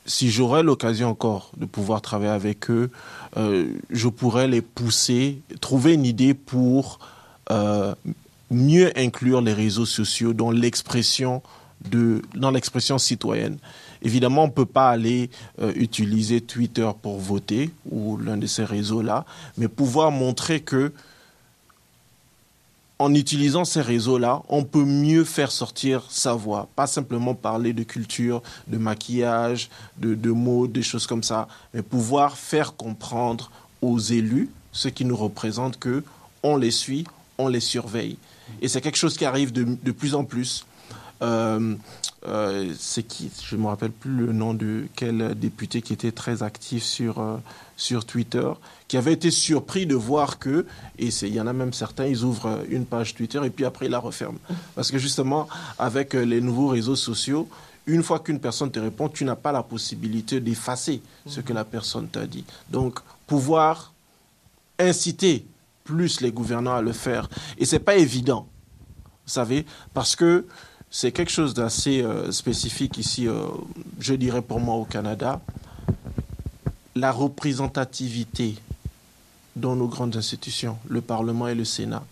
Si j'aurais l'occasion encore de pouvoir travailler avec eux, euh, je pourrais les pousser, trouver une idée pour mieux inclure les réseaux sociaux dans l'expression citoyenne. Évidemment, on ne peut pas aller euh, utiliser Twitter pour voter ou l'un de ces réseaux-là, mais pouvoir montrer que en utilisant ces réseaux-là, on peut mieux faire sortir sa voix. Pas simplement parler de culture, de maquillage, de, de mots, des choses comme ça, mais pouvoir faire comprendre aux élus, ceux qui nous représentent, que on les suit, on les surveille. Et c'est quelque chose qui arrive de, de plus en plus. Euh, euh, c'est qui? Je ne me rappelle plus le nom de quel député qui était très actif sur, euh, sur Twitter, qui avait été surpris de voir que, et il y en a même certains, ils ouvrent une page Twitter et puis après ils la referment. Parce que justement, avec les nouveaux réseaux sociaux, une fois qu'une personne te répond, tu n'as pas la possibilité d'effacer ce que la personne t'a dit. Donc, pouvoir inciter plus les gouvernants à le faire. Et c'est pas évident, vous savez, parce que c'est quelque chose d'assez euh, spécifique ici, euh, je dirais pour moi au Canada. La représentativité dans nos grandes institutions, le Parlement et le Sénat,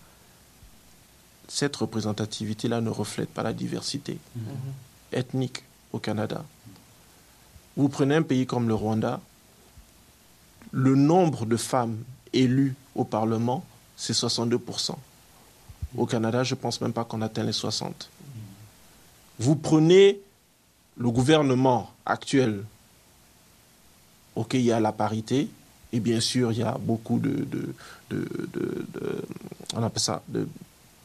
cette représentativité-là ne reflète pas la diversité mm-hmm. ethnique au Canada. Vous prenez un pays comme le Rwanda, le nombre de femmes élues au Parlement, c'est 62%. Au Canada, je ne pense même pas qu'on atteint les 60. Vous prenez le gouvernement actuel, ok, il y a la parité, et bien sûr, il y a beaucoup de, de, on appelle ça, de,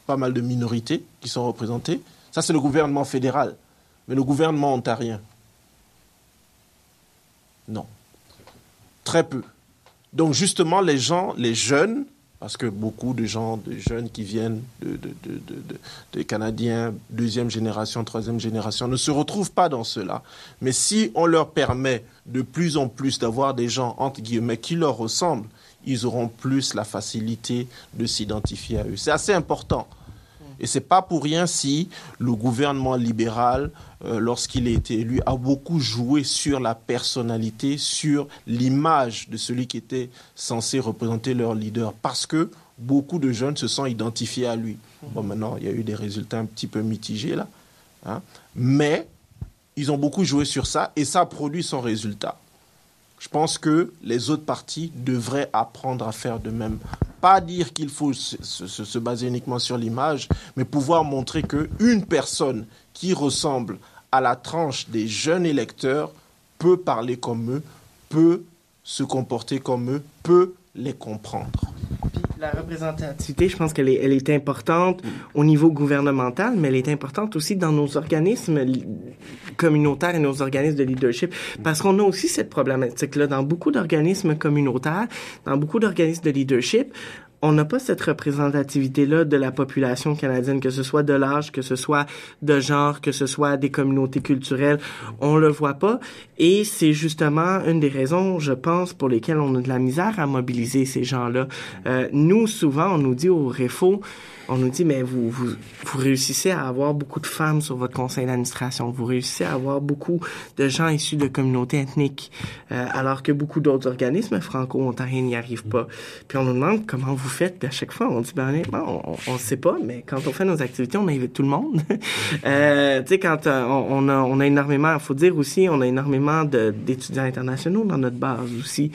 pas mal de minorités qui sont représentées. Ça, c'est le gouvernement fédéral. Mais le gouvernement ontarien, non. Très peu. Donc justement, les gens, les jeunes, parce que beaucoup de gens, de jeunes qui viennent de, de, Canadiens, deuxième génération, troisième génération, ne se retrouvent pas dans cela. Mais si on leur permet de plus en plus d'avoir des gens, entre guillemets, qui leur ressemblent, ils auront plus la facilité de s'identifier à eux. C'est assez important. Et c'est pas pour rien si le gouvernement libéral, euh, lorsqu'il a été élu, a beaucoup joué sur la personnalité, sur l'image de celui qui était censé représenter leur leader, parce que beaucoup de jeunes se sont identifiés à lui. Bon, maintenant, il y a eu des résultats un petit peu mitigés là, hein, mais ils ont beaucoup joué sur ça et ça a produit son résultat. Je pense que les autres partis devraient apprendre à faire de même. Pas dire qu'il faut se, baser uniquement sur l'image, mais pouvoir montrer qu'une personne qui ressemble à la tranche des jeunes électeurs peut parler comme eux, peut se comporter comme eux, peut les comprendre la représentativité, je pense qu'elle est, importante au niveau gouvernemental, mais elle est importante aussi dans nos organismes communautaires et nos organismes de leadership, parce qu'on a aussi cette problématique-là dans beaucoup d'organismes communautaires, dans beaucoup d'organismes de leadership on n'a pas cette représentativité-là de la population canadienne, que ce soit de l'âge, que ce soit de genre, que ce soit des communautés culturelles. On le voit pas. Et c'est justement une des raisons, je pense, pour lesquelles on a de la misère à mobiliser ces gens-là. Euh, nous, souvent, on nous dit au REFO, on nous dit, mais vous, vous, vous, réussissez à avoir beaucoup de femmes sur votre conseil d'administration, vous réussissez à avoir beaucoup de gens issus de communautés ethniques, euh, alors que beaucoup d'autres organismes franco-ontariens n'y arrivent pas. Puis on nous demande comment vous faites, puis à chaque fois, on dit, ben honnêtement, on ne sait pas, mais quand on fait nos activités, on invite tout le monde. *laughs* euh, tu sais, quand euh, on, a, on a énormément, il faut dire aussi, on a énormément d'étudiants internationaux dans notre base aussi,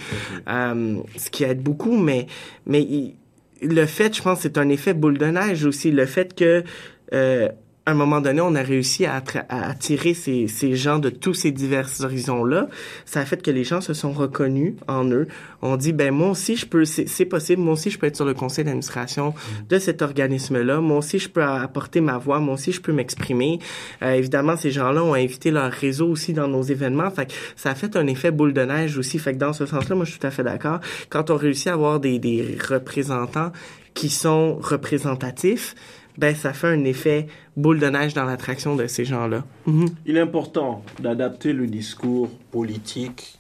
euh, ce qui aide beaucoup, mais, mais le fait, je pense, c'est un effet boule de neige aussi. Le fait que euh, un moment donné, on a réussi à, attirer ces, ces, gens de tous ces divers horizons-là. Ça a fait que les gens se sont reconnus en eux. On dit, ben moi aussi, je peux, c'est possible, moi aussi, je peux être sur le conseil d'administration de cet organisme-là. Moi aussi, je peux apporter ma voix. Moi aussi, je peux m'exprimer. Euh, évidemment, ces gens-là ont invité leur réseau aussi dans nos événements. Fait que ça a fait un effet boule de neige aussi. Fait que dans ce sens-là, moi, je suis tout à fait d'accord. Quand on réussit à avoir des, des représentants qui sont représentatifs, ben ça fait un effet boule de neige dans l'attraction de ces gens-là. Mhm. Il est important d'adapter le discours politique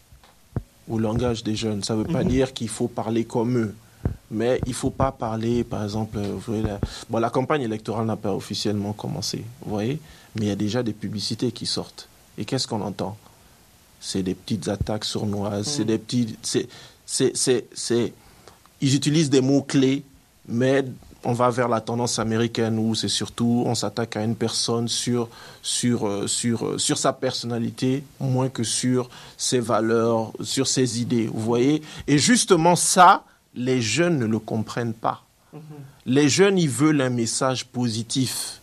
au langage des jeunes. Ça ne veut pas mhm. dire qu'il faut parler comme eux. Mais il ne faut pas parler, par exemple, la... Bon, la campagne électorale n'a pas officiellement commencé, vous voyez, mais il y a déjà des publicités qui sortent. Et qu'est-ce qu'on entend? C'est des petites attaques sournoises, c'est mhm. des petits... C'est, Ils utilisent des mots-clés, mais on va vers la tendance américaine où c'est surtout on s'attaque à une personne sur sur euh, sur euh, sur sa personnalité moins que sur ses valeurs, sur ses idées, vous voyez Et justement ça, les jeunes ne le comprennent pas. Mm-hmm. Les jeunes, ils veulent un message positif.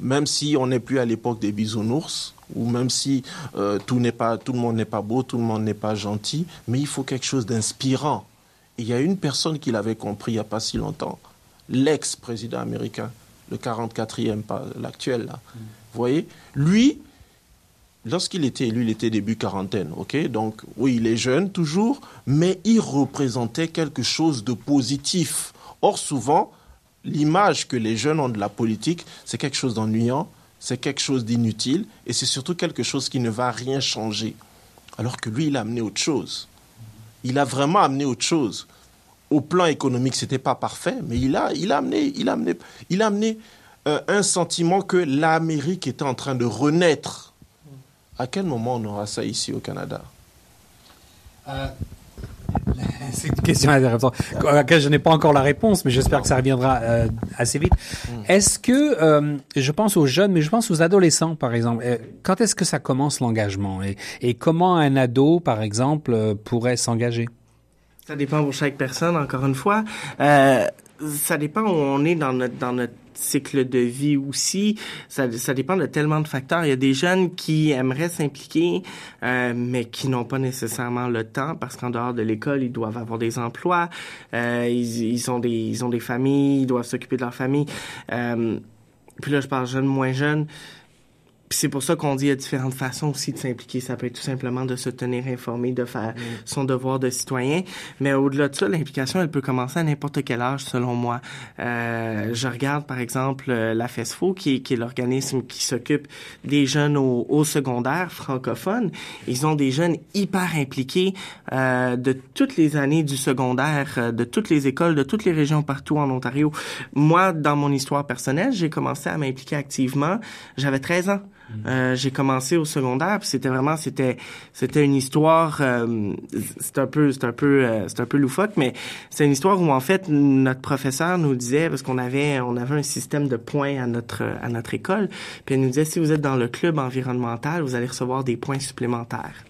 Même si on n'est plus à l'époque des bisounours, ou même si euh, tout n'est pas, tout le monde n'est pas beau, tout le monde n'est pas gentil, mais il faut quelque chose d'inspirant. Il y a une personne qui l'avait compris il n'y a pas si longtemps l'ex-président américain, le 44e, pas l'actuel, là. Vous voyez Lui, lorsqu'il était élu, il était début quarantaine, ok? Donc, oui, il est jeune toujours, mais il représentait quelque chose de positif. Or, souvent, l'image que les jeunes ont de la politique, c'est quelque chose d'ennuyant, c'est quelque chose d'inutile, et c'est surtout quelque chose qui ne va rien changer. Alors que lui, il a amené autre chose. Il a vraiment amené autre chose au plan économique, c'était pas parfait, mais il a, il a amené, il a amené, il a amené euh, un sentiment que l'Amérique était en train de renaître. À quel moment on aura ça ici au Canada? Euh, *laughs* C'est une question à laquelle je n'ai pas encore la réponse, mais j'espère que ça reviendra euh, assez vite. Mm. Est-ce que, je pense aux jeunes, mais je pense aux adolescents, par exemple, quand est-ce que ça commence l'engagement? Et, et, comment un ado, par exemple, pourrait s'engager? Ça dépend pour chaque personne, encore une fois. Euh, ça dépend où on est dans notre dans notre cycle de vie aussi. Ça, ça dépend de tellement de facteurs. Il y a des jeunes qui aimeraient s'impliquer, euh, mais qui n'ont pas nécessairement le temps parce qu'en dehors de l'école, ils doivent avoir des emplois, euh, ils, ils, ont des ils ont des familles, ils doivent s'occuper de leur famille. Euh, puis là, je parle jeunes, moins jeunes c'est pour ça qu'on dit qu'il y a différentes façons aussi de s'impliquer. Ça peut être tout simplement de se tenir informé, de faire mm. son devoir de citoyen. Mais au-delà de ça, l'implication, elle peut commencer à n'importe quel âge, selon moi. Euh, je regarde, par exemple, euh, la FESFO, qui est, qui est l'organisme qui s'occupe des jeunes au, au, secondaire francophones. Ils ont des jeunes hyper impliqués euh, de toutes les années du secondaire, euh, de toutes les écoles, de toutes les régions partout en Ontario. Moi, dans mon histoire personnelle, j'ai commencé à m'impliquer activement. J'avais 13 ans. Euh, j'ai commencé au secondaire, puis c'était vraiment c'était c'était une histoire euh, c'est un peu c'est un peu euh, c'est un peu loufoque, mais c'est une histoire où en fait notre professeur nous disait parce qu'on avait on avait un système de points à notre à notre école, puis elle nous disait si vous êtes dans le club environnemental, vous allez recevoir des points supplémentaires.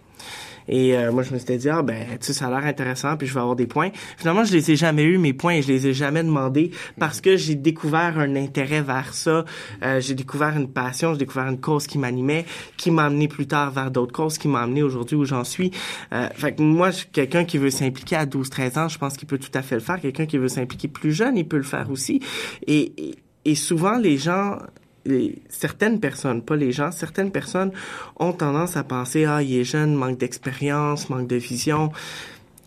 Et euh, moi, je me suis dit, ah ben, tu sais, ça a l'air intéressant, puis je vais avoir des points. Finalement, je les ai jamais eu mes points, et je les ai jamais demandés parce que j'ai découvert un intérêt vers ça. Euh, j'ai découvert une passion, j'ai découvert une cause qui m'animait, qui m'a amené plus tard vers d'autres causes, qui m'a amené aujourd'hui où j'en suis. Euh, fait que moi, quelqu'un qui veut s'impliquer à 12-13 ans, je pense qu'il peut tout à fait le faire. Quelqu'un qui veut s'impliquer plus jeune, il peut le faire aussi. et, et souvent, les gens certaines personnes, pas les gens, certaines personnes ont tendance à penser ah il est jeune, manque d'expérience, manque de vision.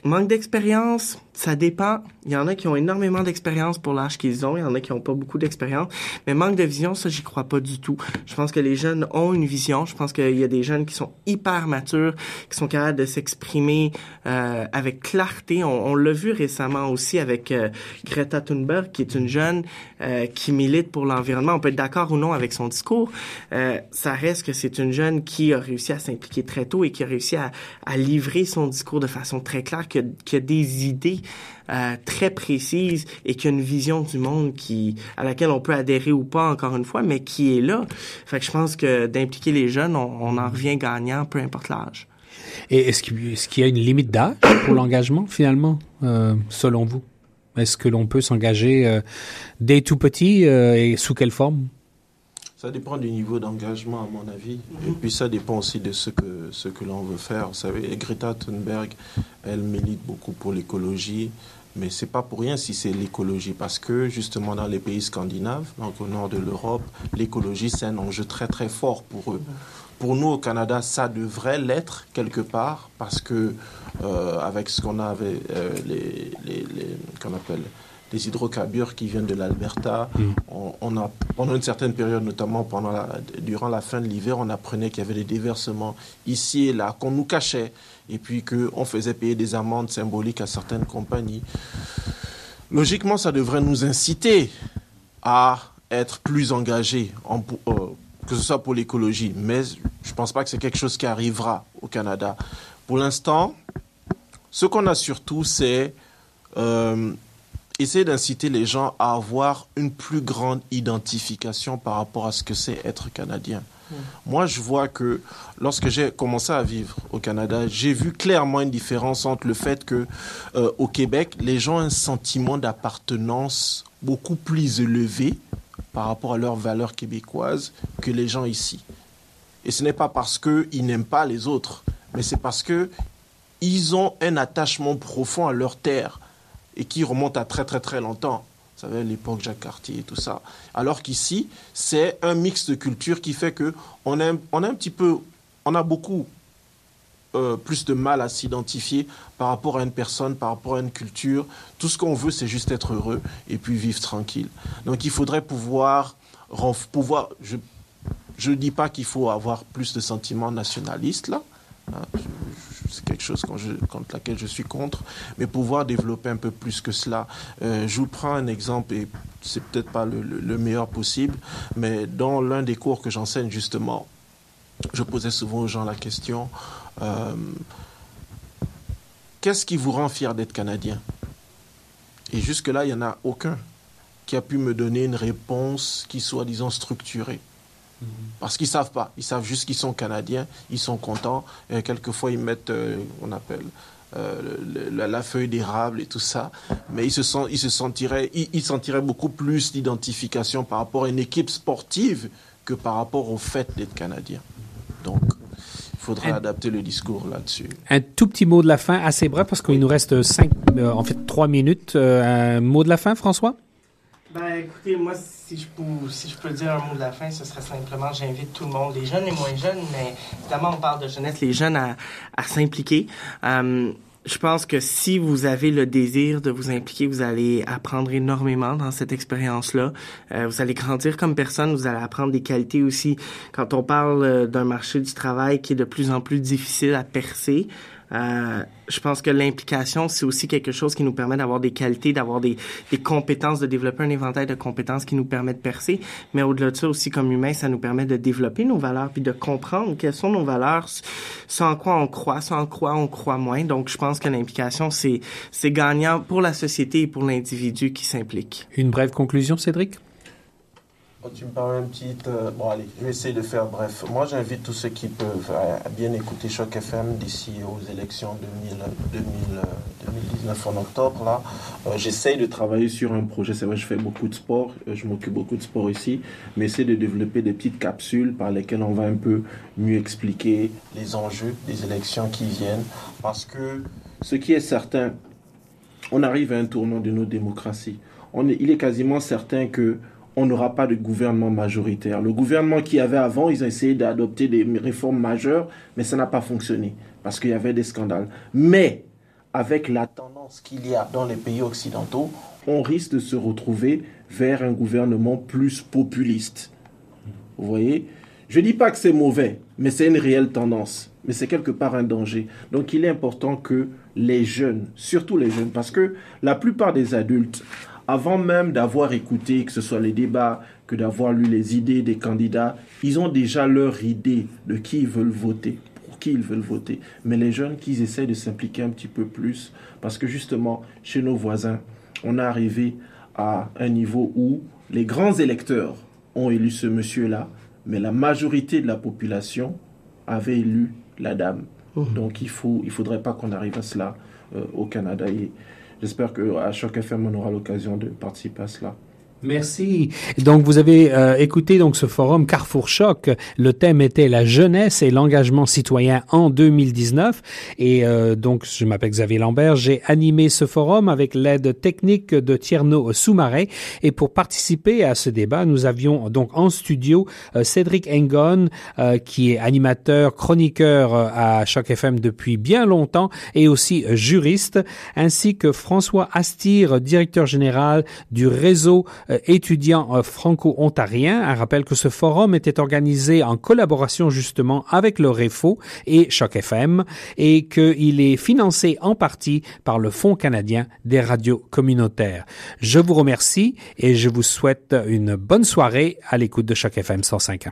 Manque d'expérience, ça dépend. Il y en a qui ont énormément d'expérience pour l'âge qu'ils ont, il y en a qui n'ont pas beaucoup d'expérience. Mais manque de vision, ça, j'y crois pas du tout. Je pense que les jeunes ont une vision. Je pense qu'il y a des jeunes qui sont hyper matures, qui sont capables de s'exprimer euh, avec clarté. On, l'a vu récemment aussi avec euh, Greta Thunberg, qui est une jeune euh, qui milite pour l'environnement. On peut être d'accord ou non avec son discours. Euh, ça reste que c'est une jeune qui a réussi à s'impliquer très tôt et qui a réussi à, à livrer son discours de façon très claire, qui a, qui a des idées euh, très précise et qui a une vision du monde qui à laquelle on peut adhérer ou pas encore une fois, mais qui est là. Fait que je pense que d'impliquer les jeunes, on, en revient gagnant, peu importe l'âge. Et est-ce qu'il y a une limite d'âge pour l'engagement finalement, euh, selon vous? Est-ce que l'on peut s'engager euh, dès tout petit et sous quelle forme? Ça dépend du niveau d'engagement, à mon avis. Et puis, ça dépend aussi de ce que, ce que l'on veut faire. Vous savez, Greta Thunberg, elle milite beaucoup pour l'écologie. Mais c'est pas pour rien si c'est l'écologie, parce que justement dans les pays scandinaves, donc au nord de l'Europe, l'écologie c'est un enjeu très très fort pour eux. Pour nous au Canada, ça devrait l'être quelque part, parce que euh, avec ce qu'on avait, euh, les, les, les qu'on appelle des hydrocarbures qui viennent de l'Alberta. Mm. On, a, pendant une certaine période, notamment pendant la, durant la fin de l'hiver, on apprenait qu'il y avait des déversements ici et là qu'on nous cachait et puis qu'on faisait payer des amendes symboliques à certaines compagnies. Logiquement, ça devrait nous inciter à être plus engagés, en, euh, que ce soit pour l'écologie. Mais je ne pense pas que c'est quelque chose qui arrivera au Canada. Pour l'instant, ce qu'on a surtout, c'est euh, essayer d'inciter les gens à avoir une plus grande identification par rapport à ce que c'est être canadien. Hmm. Moi, je vois que lorsque j'ai commencé à vivre au Canada, j'ai vu clairement une différence entre le fait que euh, au Québec, les gens ont un sentiment d'appartenance beaucoup plus élevé par rapport à leurs valeurs québécoises que les gens ici. Et ce n'est pas parce qu'ils n'aiment pas les autres, mais c'est parce que ils ont un attachement profond à leur terre et qui remonte à très très très longtemps. Vous savez, l'époque Jacques Cartier et tout ça. Alors qu'ici, c'est un mix de cultures qui fait que on a, un petit peu, on a beaucoup euh, plus de mal à s'identifier par rapport à une personne, par rapport à une culture. Tout ce qu'on veut, c'est juste être heureux et puis vivre tranquille. Donc il faudrait pouvoir, pouvoir je ne dis pas qu'il faut avoir plus de sentiments nationalistes là. Hein, c'est quelque chose contre, laquelle je suis contre, mais pouvoir développer un peu plus que cela. Euh, je vous prends un exemple, et c'est peut-être pas le, meilleur possible, mais dans l'un des cours que j'enseigne justement, je posais souvent aux gens la question euh, qu'est-ce qui vous rend fier d'être canadien? Et jusque-là, il n'y en a aucun qui a pu me donner une réponse qui soit, disons, structurée. Parce qu'ils savent pas. Ils savent juste qu'ils sont Canadiens, ils sont contents. Et quelquefois, ils mettent, euh, on appelle, euh, la, feuille d'érable et tout ça. Mais ils se, sont, ils se sentiraient, ils, sentiraient beaucoup plus d'identification par rapport à une équipe sportive que par rapport au fait d'être Canadien. Donc, il faudra adapter le discours là-dessus. Un tout petit mot de la fin, assez bref, parce qu'il nous reste cinq, euh, en fait trois minutes. un mot de la fin, François? Ben, écoutez, moi, si je, peux, si je peux dire un mot de la fin, ce serait simplement, j'invite tout le monde, les jeunes et moins jeunes, mais évidemment, on parle de jeunesse, les jeunes à, à s'impliquer. Euh, je pense que si vous avez le désir de vous impliquer, vous allez apprendre énormément dans cette expérience-là. Euh, vous allez grandir comme personne, vous allez apprendre des qualités aussi. Quand on parle euh, d'un marché du travail qui est de plus en plus difficile à percer, euh, je pense que l'implication, c'est aussi quelque chose qui nous permet d'avoir des qualités, d'avoir des, compétences, de développer un éventail de compétences qui nous permet de percer. Mais au-delà de ça aussi, comme humain, ça nous permet de développer nos valeurs puis de comprendre quelles sont nos valeurs, en quoi on croit, en quoi on croit moins. Donc, je pense que l'implication, c'est gagnant pour la société et pour l'individu qui s'implique. Une brève conclusion, Cédric? Oh, tu me parles un petit... Euh, bon, allez, je vais essayer de faire bref. Moi, j'invite tous ceux qui peuvent à, bien écouter Choc FM d'ici aux élections 2000, 2019 en octobre. Là, euh, j'essaye de travailler sur un projet. C'est vrai, je fais beaucoup de sport. Euh, je m'occupe beaucoup de sport ici. Mais essayer de développer des petites capsules par lesquelles on va un peu mieux expliquer les enjeux des élections qui viennent. Parce que ce qui est certain, on arrive à un tournant de nos démocraties. On est, il est quasiment certain que on n'aura pas de gouvernement majoritaire. Le gouvernement qui y avait avant, ils ont essayé d'adopter des réformes majeures, mais ça n'a pas fonctionné parce qu'il y avait des scandales. Mais avec la tendance qu'il y a dans les pays occidentaux, on risque de se retrouver vers un gouvernement plus populiste. Vous voyez? Je ne dis pas que c'est mauvais, mais c'est une réelle tendance. Mais c'est quelque part un danger. Donc il est important que les jeunes, surtout les jeunes, parce que la plupart des adultes, avant même d'avoir écouté, que ce soit les débats, que d'avoir lu les idées des candidats, ils ont déjà leur idée de qui ils veulent voter, pour qui ils veulent voter. Mais les jeunes, qu'ils essaient de s'impliquer un petit peu plus, parce que justement, chez nos voisins, on est arrivé à un niveau où les grands électeurs ont élu ce monsieur-là, mais la majorité de la population avait élu la dame. Mmh. Donc il faut, il faudrait pas qu'on arrive à cela euh, au Canada. Et J'espère qu'à Choc FM, on aura l'occasion de participer à cela. Merci. Donc vous avez euh, écouté donc ce forum Carrefour Choc. Le thème était la jeunesse et l'engagement citoyen en 2019. Et euh, donc je m'appelle Xavier Lambert. J'ai animé ce forum avec l'aide technique de Tierno Soumaré. Et pour participer à ce débat, nous avions donc en studio euh, Cédric Engon, qui est animateur, chroniqueur à Choc FM depuis bien longtemps et aussi juriste, ainsi que François Astir, directeur général du réseau euh, étudiants euh, franco-ontariens. Un rappel que ce forum était organisé en collaboration justement avec le REFO et Choc FM et qu'il est financé en partie par le Fonds canadien des radios communautaires. Je vous remercie et je vous souhaite une bonne soirée à l'écoute de Choc FM 105.